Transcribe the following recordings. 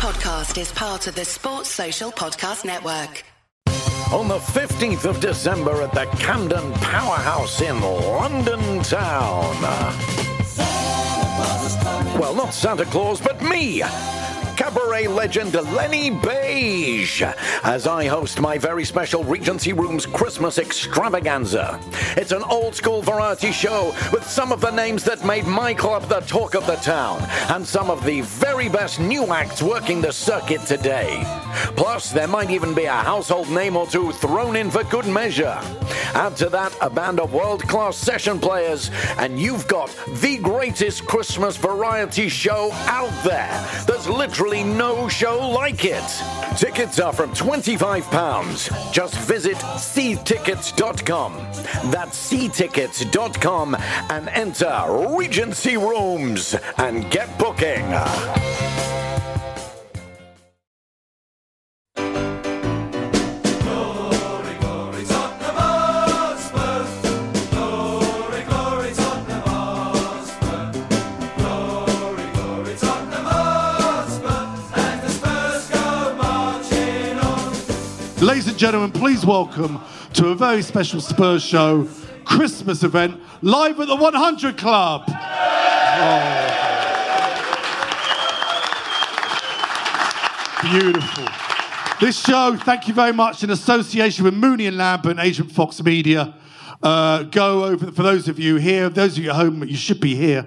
podcast is part of the Sports Social Podcast Network. On the 15th of December at the Camden Powerhouse in London Town. Well, not Santa Claus, but me cabaret legend Lenny Beige as I host my very special Regency Rooms Christmas extravaganza. It's an old school variety show with some of the names that made my club the talk of the town and some of the very best new acts working the circuit today. Plus, there might even be a household name or two thrown in for good measure. Add to that a band of world class session players, and you've got the greatest Christmas variety show out there. There's literally no show like it. Tickets are from £25. Just visit ctickets.com. That's ctickets.com and enter Regency Rooms and get booking. Gentlemen, please welcome to a very special Spurs show, Christmas event, live at the 100 Club. Oh. Beautiful. This show, thank you very much, in association with Mooney and Lambert and Agent Fox Media. Uh, go over, for those of you here, those of you at home, you should be here.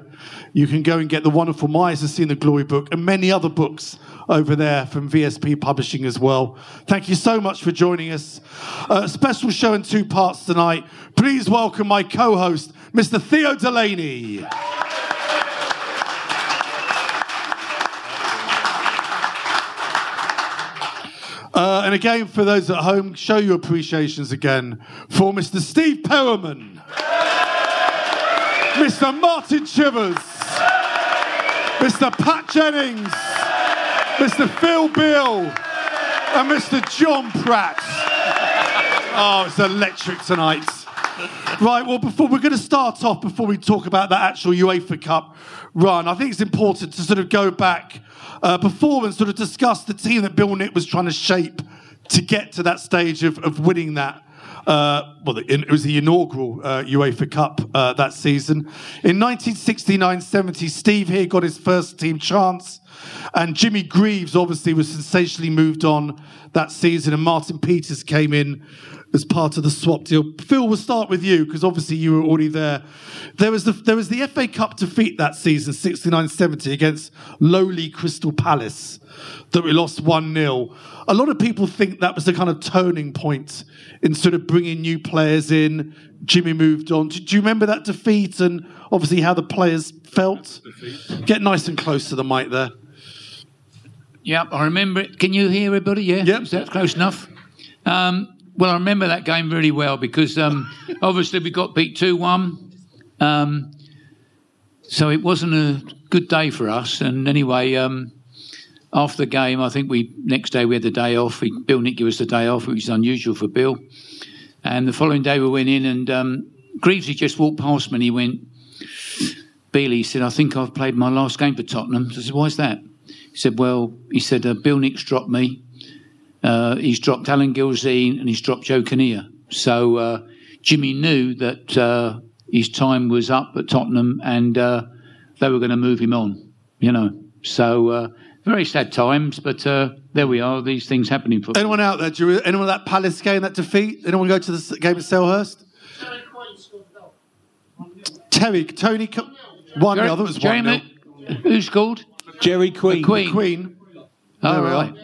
You can go and get the wonderful My Eyes Have Seen the Glory book and many other books over there from VSP Publishing as well. Thank you so much for joining us. A special show in two parts tonight. Please welcome my co host, Mr. Theo Delaney. Uh, and again, for those at home, show your appreciations again for Mr. Steve Perryman, Mr. Martin Chivers, Mr. Pat Jennings, Mr. Phil Beal, and Mr. John Pratt. Oh, it's electric tonight. Right, well, before we're going to start off, before we talk about that actual UEFA Cup run, I think it's important to sort of go back uh, before and sort of discuss the team that Bill Nick was trying to shape to get to that stage of, of winning that. Uh, well, it was the inaugural uh, UEFA Cup uh, that season. In 1969 70, Steve here got his first team chance. And Jimmy Greaves obviously was sensationally moved on that season, and Martin Peters came in as part of the swap deal. Phil, we'll start with you because obviously you were already there. There was the there was the FA Cup defeat that season, 69-70, against lowly Crystal Palace, that we lost one 0 A lot of people think that was the kind of turning point in sort of bringing new players in. Jimmy moved on. Do, do you remember that defeat and obviously how the players felt? Get nice and close to the mic there. Yep, I remember it. Can you hear everybody? Yeah, Yep. is that close enough? Um, well, I remember that game really well because um, obviously we got beat two one, um, so it wasn't a good day for us. And anyway, um, after the game, I think we next day we had the day off. We, Bill Nick gave us the day off, which is unusual for Bill. And the following day we went in, and um, Greavesy just walked past me and he went, Bealey he said, I think I've played my last game for Tottenham. I said, why's that? He said, well, he said, uh, Bill Nick's dropped me. Uh, he's dropped Alan Gilzean and he's dropped Joe Kinnear. So uh, Jimmy knew that uh, his time was up at Tottenham and uh, they were going to move him on, you know. So uh, very sad times, but uh, there we are. These things happening for Anyone out there? Do you, anyone at that Palace game, that defeat? Anyone go to the game at Selhurst? Terry, Tony, Co- one nil. I thought was one nil. Jeremy, who's called? Gerry Queen. Queen. Queen. Oh, There we right.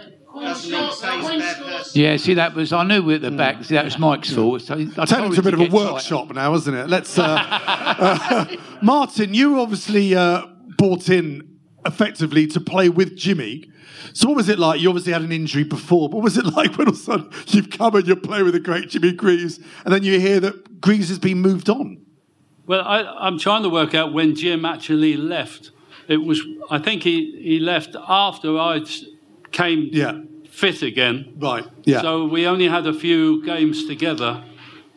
Yeah, see, that was, I knew we were at the back. See, that was Mike's fault. So I Turned told into a bit of a get tight. workshop now, isn't it? Let's. Uh, uh, Martin, you obviously uh, brought in effectively to play with Jimmy. So what was it like? You obviously had an injury before, but what was it like when all of a sudden you've come and you're playing with the great Jimmy Greaves, and then you hear that Greaves has been moved on? Well, I, I'm trying to work out when Jim actually left. It was, I think he, he left after I came Yeah. Fit again. Right. Yeah. So we only had a few games together,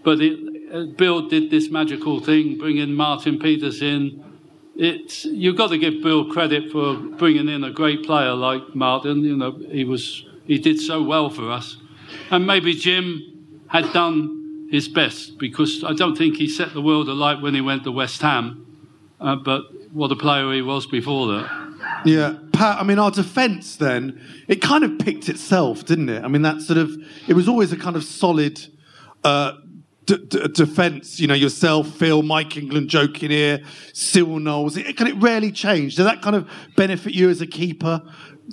but it, uh, Bill did this magical thing, bringing Martin Peters in it's you've got to give Bill credit for bringing in a great player like Martin. You know, he was he did so well for us, and maybe Jim had done his best because I don't think he set the world alight when he went to West Ham, uh, but what a player he was before that. Yeah, I mean, our defence then it kind of picked itself, didn't it? I mean, that sort of it was always a kind of solid uh, d- d- defence. You know, yourself, Phil, Mike England, Joe Kinnear, Cyril Knowles. It, can it rarely change? Did that kind of benefit you as a keeper,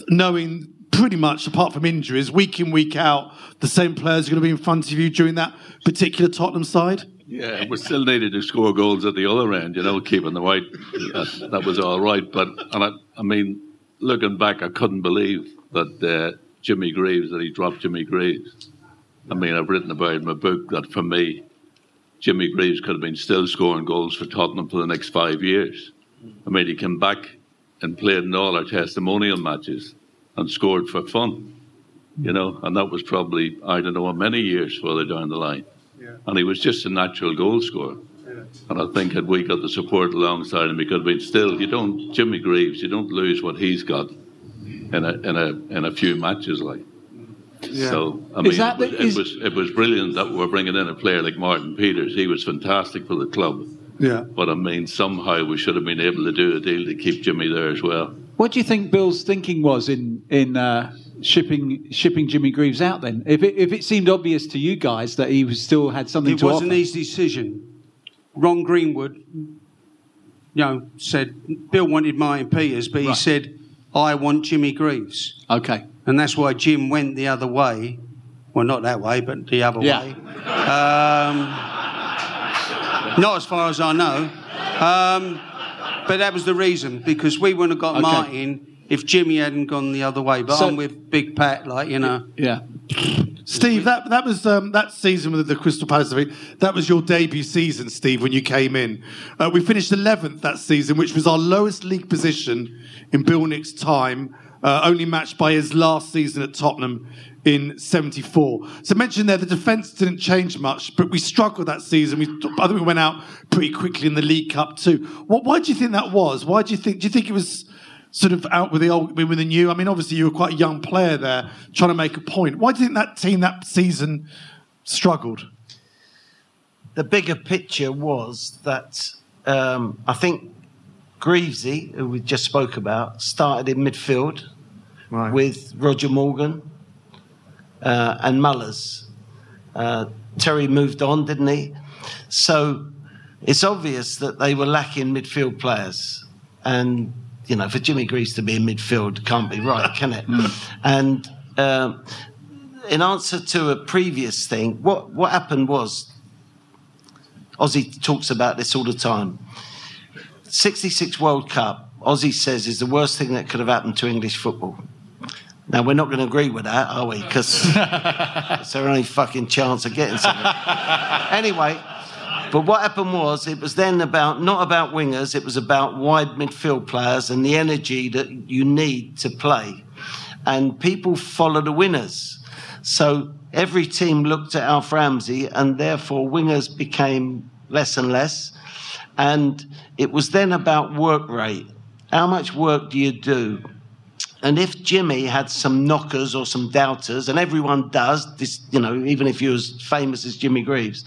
knowing pretty much, apart from injuries, week in week out, the same players are going to be in front of you during that particular Tottenham side? Yeah, we still needed to score goals at the other end, you know, keeping the white. That, that was all right. But, and I, I mean, looking back, I couldn't believe that uh, Jimmy Greaves, that he dropped Jimmy Greaves. I mean, I've written about in my book that for me, Jimmy Greaves could have been still scoring goals for Tottenham for the next five years. I mean, he came back and played in all our testimonial matches and scored for fun, you know, and that was probably, I don't know, many years further down the line. Yeah. And he was just a natural goal scorer. Yeah. And I think had we got the support alongside him, he could have been still, you don't, Jimmy Greaves, you don't lose what he's got in a, in a, in a few matches like. Yeah. So I mean, it, was, it, was, it was brilliant that we're bringing in a player like Martin Peters. He was fantastic for the club. Yeah. But I mean, somehow we should have been able to do a deal to keep Jimmy there as well. What do you think Bill's thinking was in in uh, shipping shipping Jimmy Greaves out? Then, if it, if it seemed obvious to you guys that he was still had something it to offer, it was an easy decision. Ron Greenwood, you know, said Bill wanted Martin Peters, but right. he said, "I want Jimmy Greaves." Okay, and that's why Jim went the other way. Well, not that way, but the other yeah. way. Um, not as far as I know. Um, but that was the reason because we wouldn't have got okay. Martin if Jimmy hadn't gone the other way. But so, I'm with Big Pat, like you know. Yeah. Steve, that that was um, that season with the Crystal Palace. That was your debut season, Steve, when you came in. Uh, we finished 11th that season, which was our lowest league position in Bill Nick's time, uh, only matched by his last season at Tottenham in 74. So mentioned there, the defence didn't change much, but we struggled that season. We, I think we went out pretty quickly in the League Cup too. What, why do you think that was? Why do you think, do you think it was sort of out with the old, with the new? I mean, obviously you were quite a young player there trying to make a point. Why do you think that team that season struggled? The bigger picture was that um, I think Greavesy, who we just spoke about, started in midfield right. with Roger Morgan uh, and Mullers. Uh, Terry moved on, didn't he? So it's obvious that they were lacking midfield players. And, you know, for Jimmy Greaves to be in midfield can't be right, can it? Hmm. and uh, in answer to a previous thing, what, what happened was, Ozzy talks about this all the time. 66 World Cup, Ozzy says, is the worst thing that could have happened to English football. Now we're not going to agree with that, are we? Because it's our only fucking chance of getting something. anyway, but what happened was it was then about not about wingers, it was about wide midfield players and the energy that you need to play. And people follow the winners. So every team looked at Alf Ramsey, and therefore wingers became less and less. And it was then about work rate. How much work do you do? And if Jimmy had some knockers or some doubters, and everyone does, this, you know, even if you're as famous as Jimmy Greaves,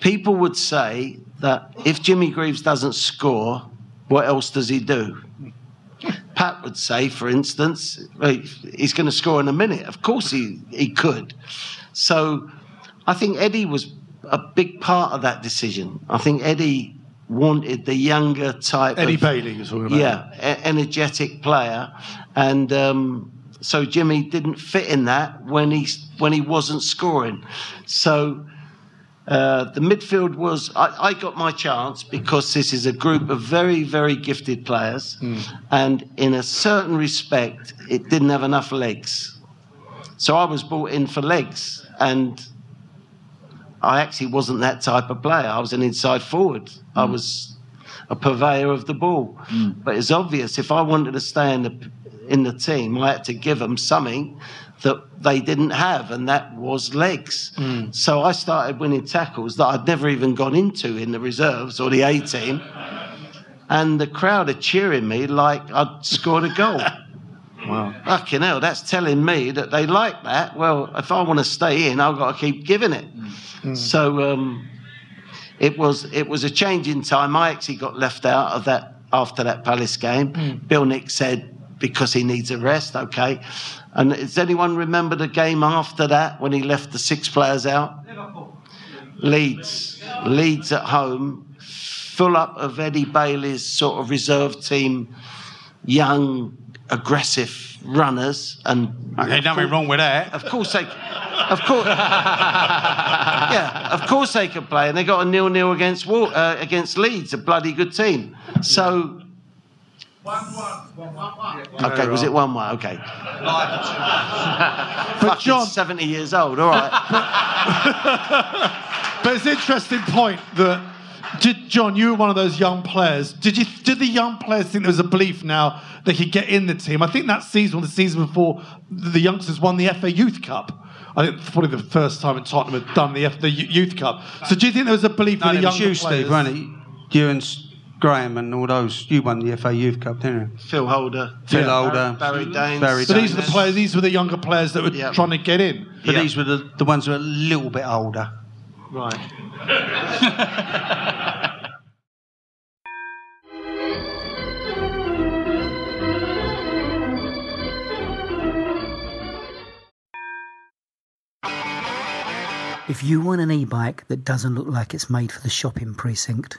people would say that if Jimmy Greaves doesn't score, what else does he do? Pat would say, for instance, he's going to score in a minute. Of course he, he could. So I think Eddie was a big part of that decision. I think Eddie wanted the younger type. Eddie of, Bailey, you're talking about. Yeah, energetic player, and um, so Jimmy didn't fit in that when he when he wasn't scoring. So. Uh, the midfield was I, I, got my chance because this is a group of very very gifted players mm. and in a certain respect it didn't have enough legs so i was brought in for legs and I actually wasn't that type of player. I was an inside forward. Mm. I was a purveyor of the ball. Mm. But it's obvious if I wanted to stay in the in the team, I had to give them something that they didn't have, and that was legs. Mm. So I started winning tackles that I'd never even gone into in the reserves or the A team. and the crowd are cheering me like I'd scored a goal. Wow. Fucking hell, that's telling me that they like that. Well, if I want to stay in, I've got to keep giving it. So um, it was it was a change in time. I actually got left out of that after that Palace game. Bill Nick said because he needs a rest. Okay. And does anyone remember the game after that when he left the six players out? Leeds. Leeds at home, full up of Eddie Bailey's sort of reserve team, young, aggressive runners, and Okay, nothing wrong with that. of course they, of course, yeah, of course they could play, and they got a nil-nil against Wal- uh, against Leeds, a bloody good team. So. Okay, was it one one? Okay. But John, seventy years old. All right. but it's an interesting point that did, John, you were one of those young players. Did you? Did the young players think there was a belief now they could get in the team? I think that season, the season before, the youngsters won the FA Youth Cup. I think probably the first time in Tottenham had done the, F- the Youth Cup. So do you think there was a belief No, in the it was younger you, players? Steve, wasn't it? You and S- Graham and all those. You won the FA Youth Cup, didn't you? Phil Holder. Phil Yeah. Holder. Barry Daines. Barry So these are the players. These were the younger players that were Yeah. trying to get in. But Yeah. these were the, the ones who were a little bit older. Right. If you want an e-bike that doesn't look like it's made for the shopping precinct,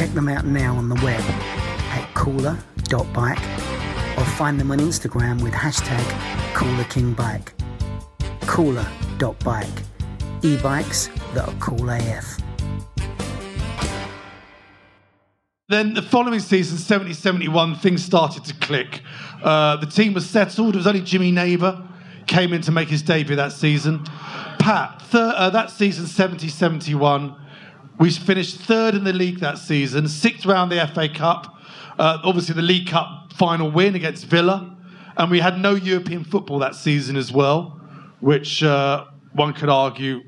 Check them out now on the web at cooler.bike or find them on Instagram with hashtag CoolerKingBike. Cooler.bike. E-bikes that are cool AF. Then the following season, 70 71, things started to click. Uh, the team was settled. It was only Jimmy Neighbour came in to make his debut that season. Pat, uh, that season, 70 71, we finished third in the league that season, sixth round the FA Cup. Uh, obviously, the League Cup final win against Villa. And we had no European football that season as well, which uh, one could argue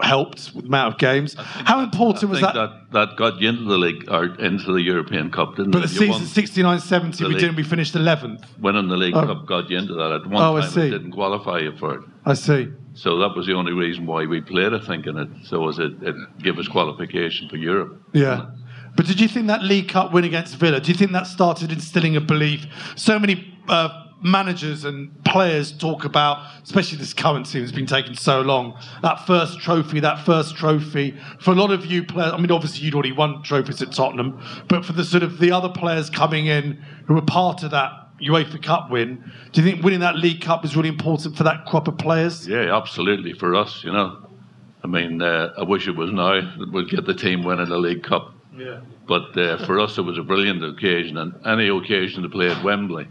helped with the amount of games. How important I was that? that, that got you into the league or into the European Cup, didn't But it? the You season won- 69 70, we league. didn't. We finished 11th. winning the League Oh. Cup got you into that. At one Oh, I time, see. it didn't qualify you for it. I see. So that was the only reason why we played, I think, in it. So as it, it gave us qualification for Europe. Yeah. But did you think that League Cup win against Villa, do you think that started instilling a belief? So many uh, managers and players talk about, especially this current team has been taking so long, that first trophy, that first trophy. For a lot of you players, I mean, obviously you'd already won trophies at Tottenham, but for the sort of the other players coming in who were part of that UEFA Cup win, do you think winning that League Cup is really important for that crop of players? Yeah, absolutely for us, you know. I mean, uh, I wish it was now that we'd get the team winning the League Cup. Yeah. But uh, for us, it was a brilliant occasion, and any occasion to play at Wembley,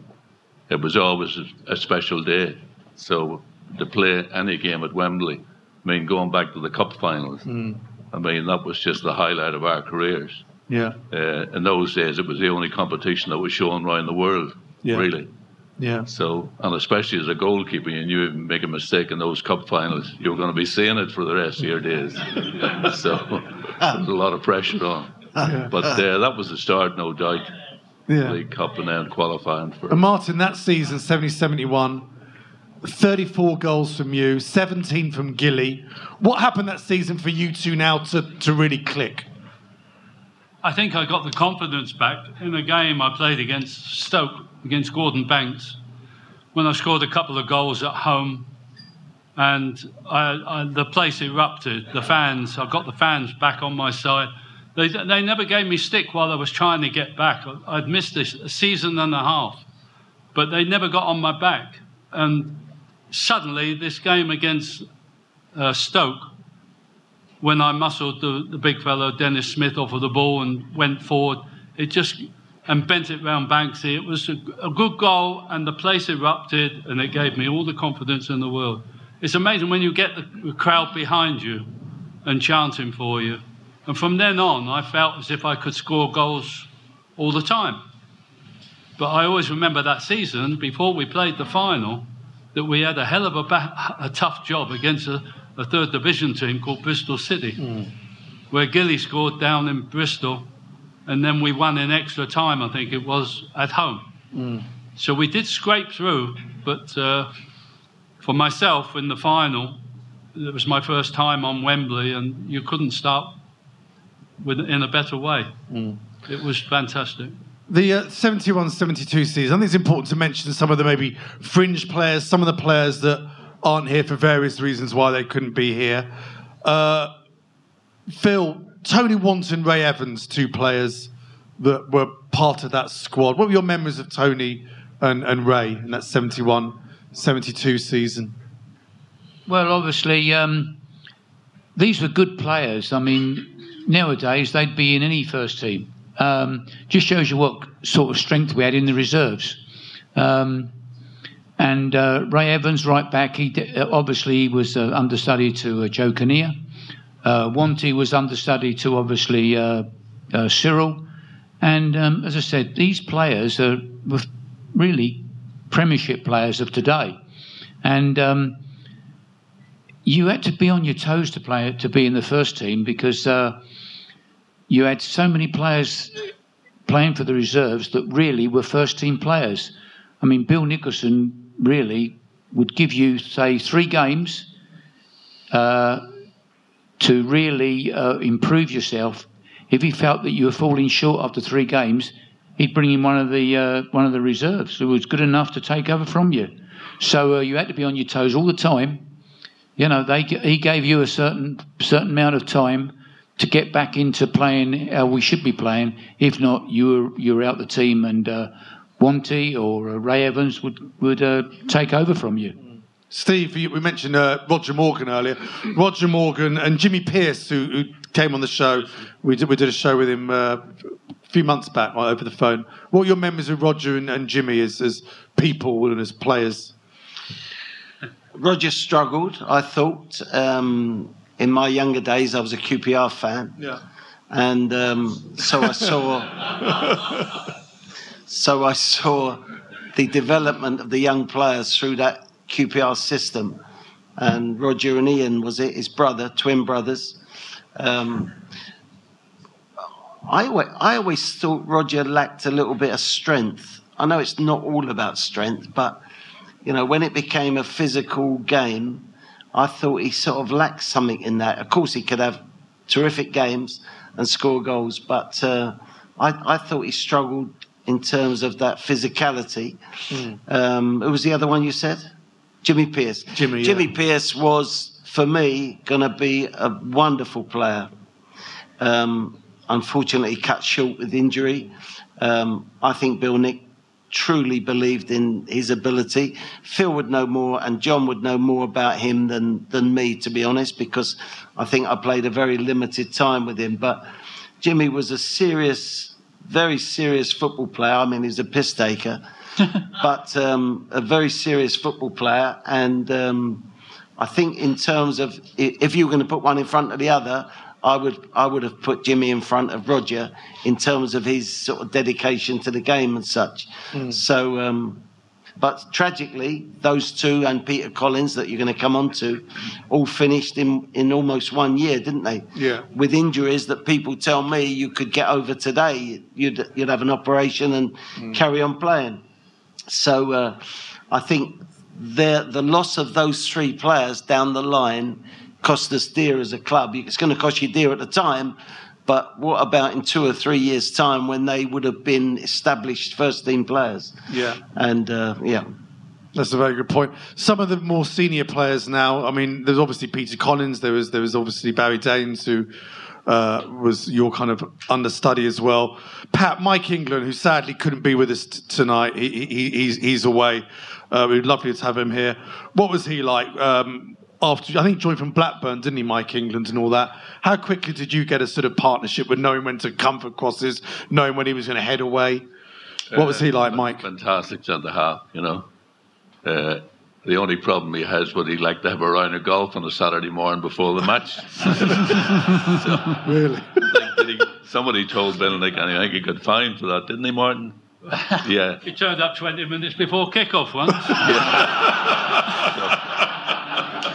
it was always a, a special day. So to play any game at Wembley, I mean, going back to the cup finals, Mm. I mean, that was just the highlight of our careers. Yeah. Uh, in those days, it was the only competition that was shown around the world, Yeah. really. Yeah. So, and especially as a goalkeeper, you knew if you make a mistake in those cup finals, you're going to be seeing it for the rest of your days. so, there's a lot of pressure on. Yeah. But uh, that was the start, no doubt. Yeah. League Cup and then qualifying for. And Martin, that season, 70 71, 34 goals from you, 17 from Gilly. What happened that season for you two now to, to really click? I think I got the confidence back in a game I played against Stoke, against Gordon Banks, when I scored a couple of goals at home. And I, I, the place erupted. The fans, I got the fans back on my side. They, they never gave me stick while I was trying to get back. I'd missed this a season and a half, but they never got on my back. And suddenly, this game against uh, Stoke, when I muscled the, the big fellow Denis Smith off of the ball and went forward, it just and bent it round Banksy. It was a, a, good goal, and the place erupted, and it gave me all the confidence in the world. It's amazing when you get the, the crowd behind you and chanting for you. And from then on, I felt as if I could score goals all the time. But I always remember that season before we played the final that we had a hell of a, ba- a tough job against a, a, third division team called Bristol City, mm. where Gilly scored down in Bristol, and then we won in extra time, I think it was, at home. Mm. So we did scrape through, but uh, for myself in the final, it was my first time on Wembley, and you couldn't start with, in a better way. Mm. It was fantastic. The uh, 71 72 season, I think it's important to mention some of the maybe fringe players, some of the players that aren't here for various reasons why they couldn't be here. Uh, Phil, Tony Wanton, Ray Evans, two players that were part of that squad. What were your memories of Tony and, and Ray in that 71 72 season? Well, obviously, um, these were good players. I mean, nowadays they'd be in any first team. Um, just shows you what sort of strength we had in the reserves. Um, and uh, Ray Evans, right back, he uh, obviously was uh, understudy to uh, Joe Kinnear. Uh, Wanty was understudy to obviously uh, uh, Cyril. And um, as I said, these players are really Premiership players of today. And um, you had to be on your toes to play to be in the first team because you had so many players playing for the reserves that really were first team players. I mean, Bill Nicholson really would give you, say, three games uh, to really uh, improve yourself. If he felt that you were falling short after three games, he'd bring in one of the uh, one of the reserves who was good enough to take over from you. So uh, you had to be on your toes all the time. You know, they he gave you a certain certain amount of time to get back into playing how we should be playing. If not, you're you're out the team, and uh, Wanty or uh, Ray Evans would would uh, take over from you. Steve, we mentioned uh, Roger Morgan earlier. Roger Morgan and Jimmy Pearce, who, who, came on the show, we did, we did a show with him uh, a few months back right, over the phone. What are your memories of Roger and, and Jimmy as, as people and as players? Roger struggled, I thought. Um, in my younger days, I was a QPR fan. Yeah. And um, so I saw, so I saw the development of the young players through that QPR system. And Roger and Ian was it, his brother, twin brothers. Um, I, always, I always thought Roger lacked a little bit of strength. I know it's not all about strength, but you know, when it became a physical game, I thought he sort of lacked something in that. Of course, he could have terrific games and score goals, but uh, I, I, thought he struggled in terms of that physicality. Mm. Um, who was the other one you said? Jimmy Pearce. Jimmy, Jimmy yeah. Pearce was, for me, going to be a wonderful player. Um, unfortunately, cut short with injury. Um, I think Bill Nick truly believed in his ability. Phil would know more, and John would know more about him than than me, to be honest, because I think I played a very limited time with him. But Jimmy was a serious, very serious football player. I mean, he's a piss taker, but um, a very serious football player, and. Um, I think in terms of if you were going to put one in front of the other, I would I would have put Jimmy in front of Roger in terms of his sort of dedication to the game and such. Mm. So, um, but tragically, those two and Peter Collins that you're going to come on to, all finished in in almost one year, didn't they? Yeah. With injuries that people tell me you could get over today, you'd you'd have an operation and mm. carry on playing. So, uh, I think the the loss of those three players down the line cost us dear as a club. It's going to cost you dear at the time, but what about in two or three years' time when they would have been established first team players? Yeah. And uh, yeah. That's a very good point. Some of the more senior players now. I mean, there's obviously Peter Collins. There was there was obviously Barry Daines, who uh, was your kind of understudy as well. Pat Mike England, who sadly couldn't be with us t- tonight. He, he, he's he's away. Uh, we'd lovely to have him here. What was he like? Um, after I think joined from Blackburn, didn't he, Mike England and all that? How quickly did you get a sort of partnership with knowing when to come for crosses, knowing when he was going to head away? What was he like, Mike? Fantastic centre half, you know. Uh, the only problem he has would he like to have a round of golf on a Saturday morning before the match. so, really? He, somebody told Bill Nick, and I think he got fined for that, didn't he, Martin? Yeah. he turned up 20 minutes before kick-off once.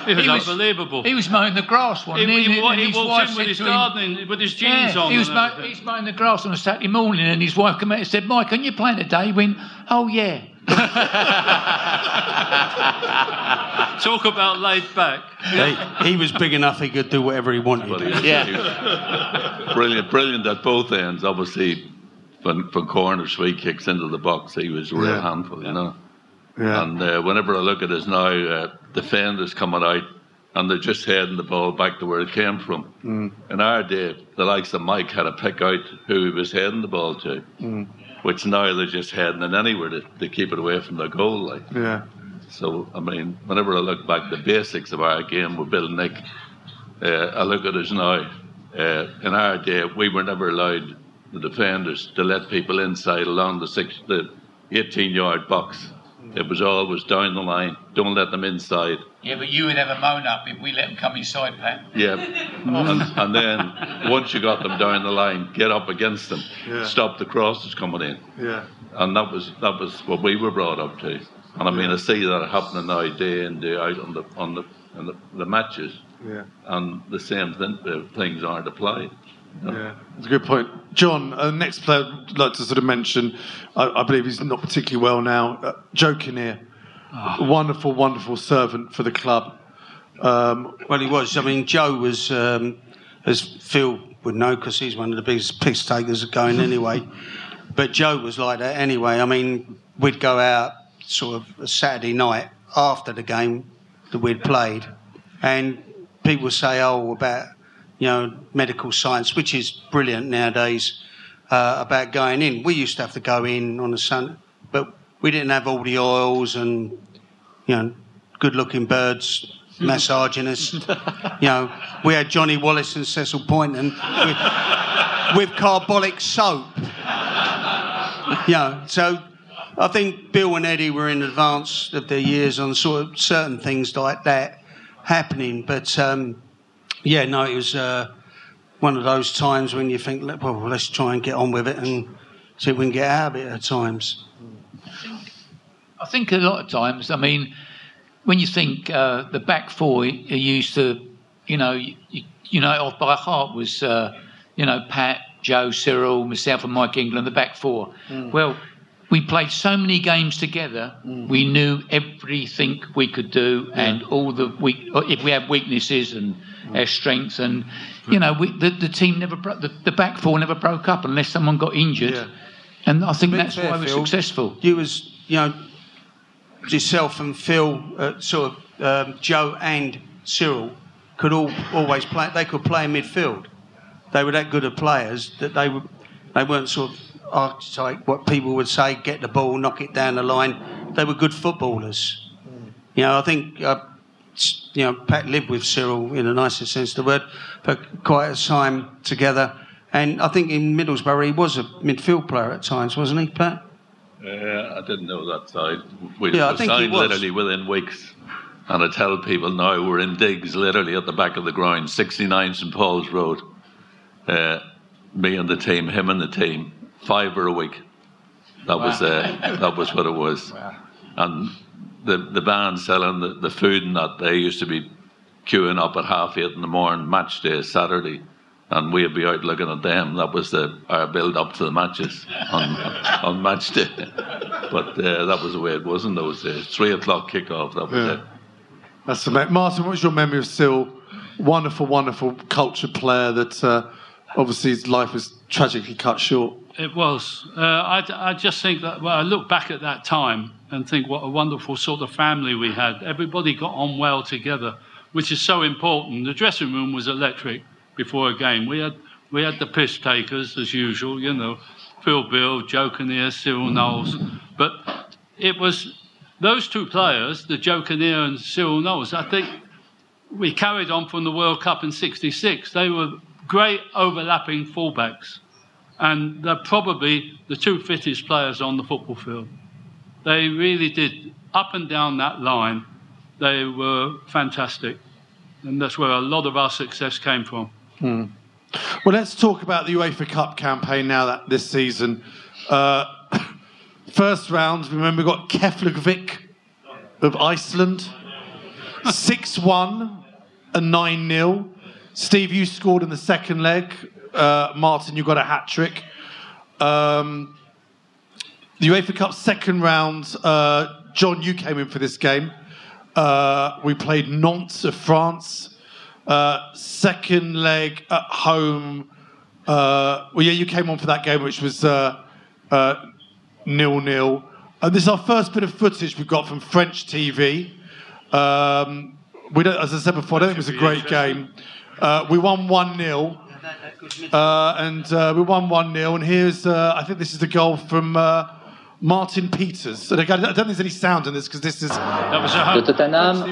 It was He was- unbelievable. He was mowing the grass one He- evening, he wa- and he his walked wife in with his to him- gardening- with his jeans Yeah, on He was, and mow, everything. mowing the grass on a Saturday morning, and his wife came out and said, "Mike, are you playing today?" He went, "Oh yeah." Talk about laid back. he, he was big enough he could do whatever he wanted. But he was- he brilliant, brilliant at both ends. Obviously, from, from corners, free kicks into the box, he was a real Yeah. handful, you know. Yeah. And uh, whenever I look at us now, uh, defenders coming out and they're just heading the ball back to where it came from. Mm. In our day, the likes of Mike had to pick out who he was heading the ball to, Mm. which now they're just heading it anywhere to, to keep it away from the goal. Like. Yeah. So, I mean, whenever I look back, the basics of our game with Bill Nick, uh, I look at us now. Uh, in our day, we were never allowed the defenders to let people inside along the six, the 18 yard box. It was always down the line. Don't let them inside. Yeah, but you would have a moan up if we let them come inside, Pat. Yeah. and, and then once you got them down the line, get up against them, Yeah. stop the crosses coming in. Yeah. And that was that was what we were brought up to. And I mean, I see that happening now day in day out on the on the on the, the matches, Yeah. and the same thing, uh, things aren't applied. Yeah, it's a good point. John, uh, next player I'd like to sort of mention, I, I believe he's not particularly well now, uh, Joe Kinnear. Wonderful, wonderful servant for the club. Um, Well, he was. I mean, Joe was, um, as Phil would know, because he's one of the biggest piss takers going anyway. but Joe was like that anyway. I mean, we'd go out sort of a Saturday night after the game that we'd played, and people would say, "Oh, about you know medical science, which is brilliant nowadays." Uh, about going in, we used to have to go in on a sun, but we didn't have all the oils and you know good-looking birds massaging us. you know, we had Johnny Wallace and Cecil Poynton with, with carbolic soap. You know, so I think Bill and Eddie were in advance of their years on sort of certain things like that happening. But um, yeah, no, it was uh, one of those times when you think, well, let's try and get on with it and see if we can get out of it at times. I think a lot of times, I mean, when you think uh, the back four are used to, you know, you, you know, off by heart was, uh, you know, Pat, Joe, Cyril, myself, and Mike England, the back four. Mm. Well, we played so many games together. We knew everything we could do, and all the weak. If we had weaknesses and our strengths, and you know, we, the, the team never broke. The, the back four never broke up unless someone got injured. And I think that's fair, why we're Phil, successful. You was, you know, yourself and Phil, uh, sort of um, Joe and Cyril could all always play. They could play in midfield. They were that good of players that they were. They weren't sort of archetype what people would say, get the ball, knock it down the line. They were good footballers. You know, I think. Uh, s- you know, Pat lived with Cyril in the nicest sense of the word for quite a time together. And I think in Middlesbrough he was a midfield player at times, wasn't he, Pat? Uh, I didn't know that side. We Yeah, I were think he signed was. literally within weeks. And I tell people now we're in digs literally at the back of the ground, 69 St Paul's Road. Uh, me and the team, him and the team, fiver a week. That was uh, that was what it was. And the the band selling the, the food and that they used to be queuing up at half eight in the morning, match day Saturday, and we'd be out looking at them. That was the our build up to the matches on on match day. But uh, that was the way it was in those days. Three o'clock kickoff. That was Yeah. it. That's amazing. Martin, what's your memory of Still? Wonderful, wonderful cultured player that uh, obviously his life was tragically cut short. It was. Uh, I, I just think that, well, I look back at that time and think what a wonderful sort of family we had. Everybody got on well together, which is so important. The dressing room was electric before a game. We had, we had the piss takers, as usual, you know, Phil Beal, Joe Kinnear, Cyril Knowles. But it was those two players, the Joe Kinnear and Cyril Knowles, I think we carried on from the World Cup in '66. They were great overlapping fullbacks, and they're probably the two fittest players on the football field. They really did up and down that line. They were fantastic, and that's where a lot of our success came from. Hmm. Well, let's talk about the UEFA Cup campaign now that this season. Uh, first round, remember, we got Keflavik of Iceland, 6 1 and 9 0. Steve, you scored in the second leg. Uh, Martin, you got a hat trick. Um, the UEFA Cup second round, uh, John, you came in for this game. Uh, we played Nantes of France. Uh, second leg at home. Uh, well, yeah, you came on for that game, which was uh, uh, nil nil. And this is our first bit of footage we've got from French TV. Um, we don't, as I said before, I don't think it was a great game. Uh, we won 1 0. Uh, and uh, we won 1 0. And here's, uh, I think this is the goal from uh, Martin Peters. So I don't think there's any sound in this because this is. That was De Tottenham,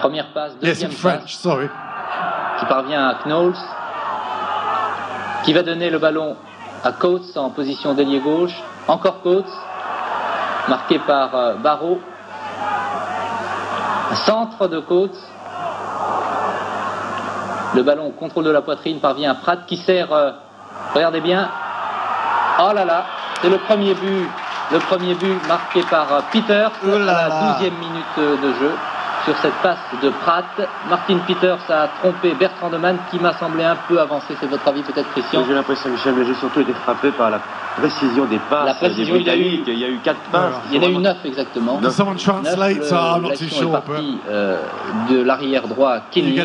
première passe, Yes, in deuxième French, passe, sorry. qui parvient à Knowles, qui va donner le ballon à Coates en position d'ailier gauche. Encore Coates, marqué par euh, Barrault. Un centre de Coates. Le ballon au contrôle de la poitrine parvient à Pratt qui sert. euh, regardez bien. Oh là là, c'est le premier but. Le premier but marqué par euh, Peters à la 12e minute euh, de jeu. Sur cette passe de Pratt, Martin Peters a trompé Bertrand de Man qui m'a semblé un peu avancé. C'est votre avis peut-être Christian J'ai l'impression, Michel, mais j'ai surtout été frappé par la précision des passes La précision, des il y a eu- Britanniques. Il y a eu quatre passes. Il y en a eu neuf exactement. Does someone translate? Neuf, Uh, le- I'm not too sure, partie, euh, de l'arrière droit Kenny.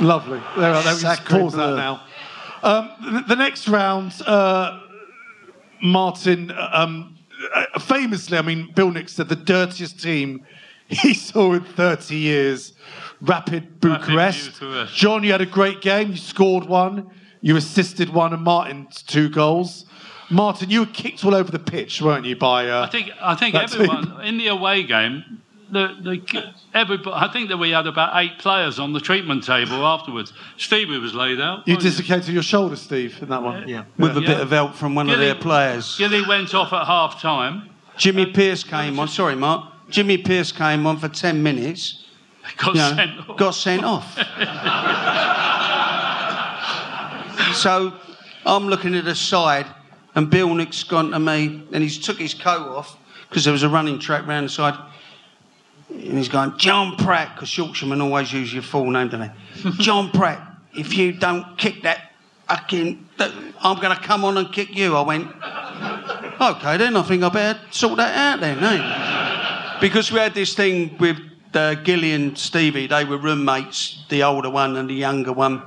Lovely. There, there, we just pause that now. Um, the, next round, uh, Martin, um, uh, famously, I mean, Bill Nick said the dirtiest team he saw in 30 years, Rapid Bucharest. Bucharest. John, you had a great game. You scored one, you assisted one, and Martin's two goals. Martin, you were kicked all over the pitch, weren't you, by uh, I think I think everyone in the away game. The, the, everybody, I think that we had about eight players on the treatment table afterwards. Stevie was laid out. You wasn't he? dislocated your shoulder, Steve, in that one. Yeah. With a bit of help from one of their players. Gilly went off at half time. Jimmy Pearce came on. Sorry, Mark. Jimmy Pearce came on for 10 minutes. Got you know, sent off. Got sent off. so I'm looking at the side, and Bill Nick's gone to me, and he's took his coat off because there was a running track round the side. And he's going, John Pratt, because Yorkshiremen always use your full name, don't they? John Pratt, if you don't kick that fucking, I'm going to come on and kick you. I went, okay then, I think I better sort that out then, eh? Because we had this thing with uh, Gilly and Stevie, they were roommates, the older one and the younger one.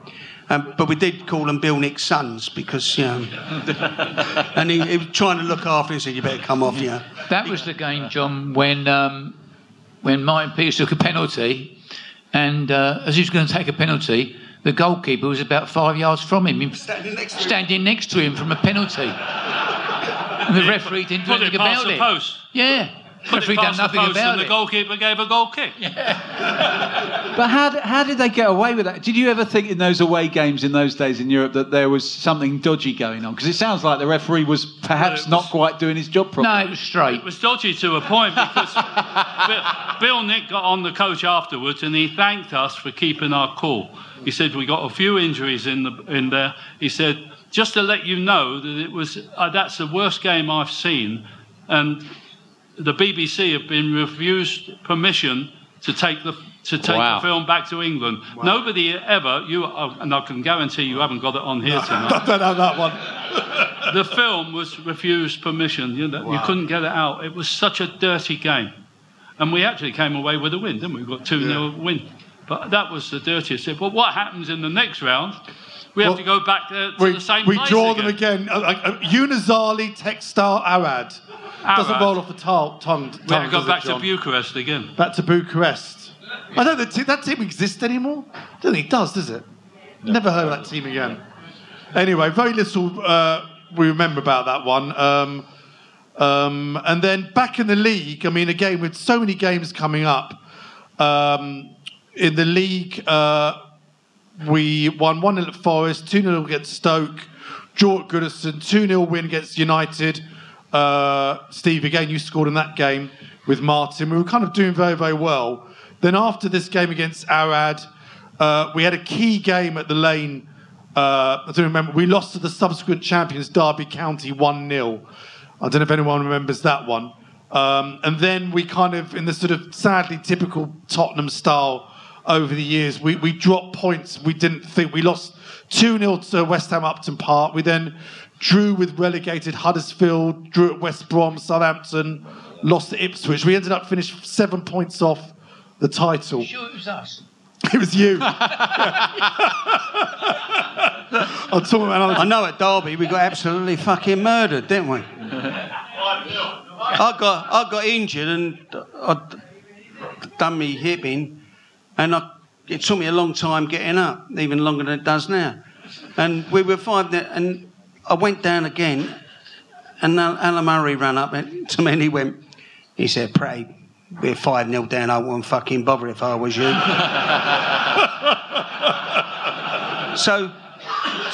Um, but we did call them Bill Nick's sons because, you know, and he, he was trying to look after him, he said, you better come off, you know. That was the game, John, when um, when Martin Pierce took a penalty, and uh, as he was going to take a penalty, the goalkeeper was about five yards from him, Standing next to him. standing next to him from a penalty, and the referee didn't do Put it anything past about it. post. Yeah, Put referee it done past the nothing post, about and the goalkeeper gave a goal kick. But how, how did they get away with that? Did you ever think in those away games in those days in Europe that there was something dodgy going on? Because it sounds like the referee was perhaps not quite doing his job properly. No, it was straight. It was dodgy to a point because Bill, Bill Nick got on the coach afterwards and he thanked us for keeping our cool. He said we got a few injuries in the in there. He said just to let you know that it was uh, that's the worst game I've seen, and the BBC have been refused permission to take the to take Wow. the film back to England. Nobody ever you uh, and I can guarantee you haven't got it on here tonight. I don't have that one. the film was refused permission. You, know, you couldn't get it out. It was such a dirty game. And we actually came away with a win, didn't we? We got 2 0 win. But that was the dirtiest. But what happens in the next round? We have Well, to go back to, to we, the same we place draw again. them again. Uh, uh, uh, Unizali Textile Arad. Doesn't Arad. roll off the tongue. tongue, We have to tongue, go it, back to Bucharest again. Back to Bucharest. I don't think that team exists anymore. I don't think it does, does it? Never heard of that team again. Anyway, very little uh, we remember about that one. Um, um, and then back in the league, I mean, again, with so many games coming up, um, in the league, uh, we won 1 0 at Forest, 2 0 against Stoke, draw at Goodison, 2 0 win against United. Uh, Steve, again, you scored in that game with Martin. We were kind of doing very, very well. Then after this game against Arad, uh, we had a key game at the lane. Uh, I don't remember. We lost to the subsequent champions, Derby County, 1 0. I don't know if anyone remembers that one. Um, and then we kind of, in the sort of sadly typical Tottenham style over the years, we, we dropped points we didn't think. We lost 2 0 to West Ham Upton Park. We then drew with relegated Huddersfield, drew at West Brom, Southampton, lost to Ipswich. We ended up finished seven points off the title. Sure, it was us. It was you. I'm talking about. I know at Derby we got absolutely fucking murdered, didn't we? I got I got injured and I done me hip in, and I, it took me a long time getting up, even longer than it does now. And we were five, and I went down again, and Alan Murray ran up to me and he went, he said, "Pratt, we're 5 0 down. I wouldn't fucking bother if I was you. so,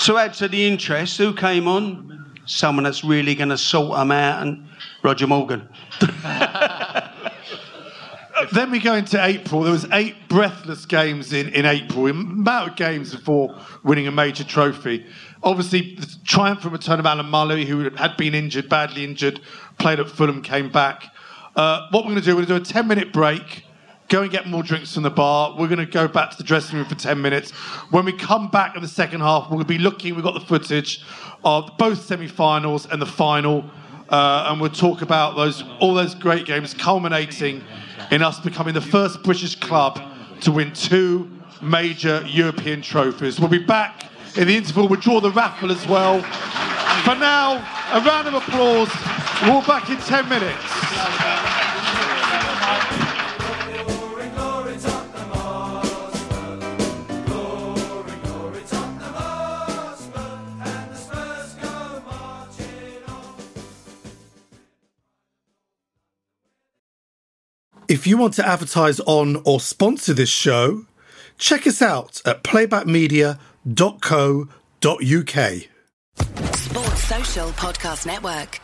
to add to the interest, who came on? Someone that's really going to sort them out, and Roger Morgan. then we go into April. There was eight breathless games in, in April, amount of games before winning a major trophy. Obviously, the triumphant return of Alan Mullery, who had been injured, badly injured, played at Fulham, came back. Uh, what we're going to do, we're going to do a 10 minute break, go and get more drinks from the bar. We're going to go back to the dressing room for 10 minutes. When we come back in the second half, to be looking, we've got the footage of both semi finals and the final. Uh, and we'll talk about those all those great games, culminating in us becoming the first British club to win two major European trophies. We'll be back in the interval. We'll draw the raffle as well. For now, a round of applause. We'll be back in 10 minutes. If you want to advertise on or sponsor this show, check us out at playbackmedia.co.uk. Sports Social Podcast Network.